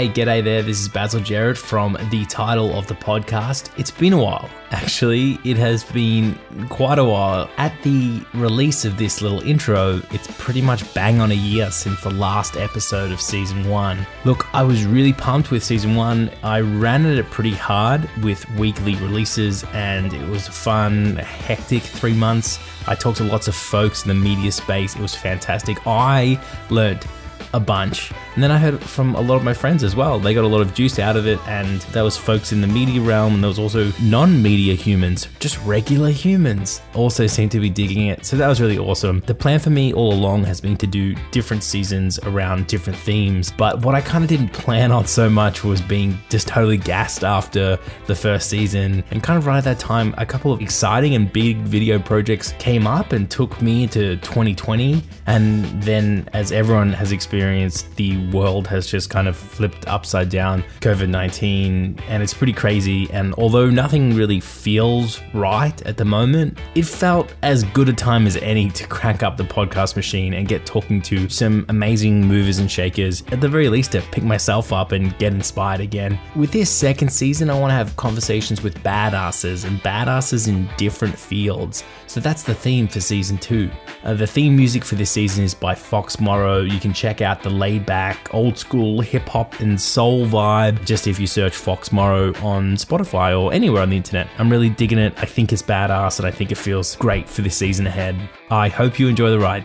Hey, g'day there. This is Basil Gerard from the title of the podcast. It's been a while. Actually, it has been quite a while. At the release of this little intro, it's pretty much bang on a year since the last episode of season one. Look, I was really pumped with season one. I ran at it pretty hard with weekly releases, and it was a fun, hectic three months. I talked to lots of folks in the media space. It was fantastic. I learned a bunch. And then I heard from a lot of my friends as well. They got a lot of juice out of it, and there was folks in the media realm, and there was also non-media humans, just regular humans, also seemed to be digging it. So that was really awesome. The plan for me all along has been to do different seasons around different themes, but what I kind of didn't plan on so much was being just totally gassed after the first season. And kind of right at that time, a couple of exciting and big video projects came up and took me into 2020. And then, as everyone has experienced, the world has just kind of flipped upside down. COVID 19, and it's pretty crazy. And although nothing really feels right at the moment, it felt as good a time as any to crank up the podcast machine and get talking to some amazing movers and shakers. At the very least, to pick myself up and get inspired again. With this second season, I want to have conversations with badasses and badasses in different fields. So that's the theme for season two. Uh, the theme music for this season is by Fox Morrow. You can check out the laid back, old school hip hop and soul vibe just if you search Fox Morrow on Spotify or anywhere on the internet. I'm really digging it. I think it's badass and I think it feels great for the season ahead. I hope you enjoy the ride.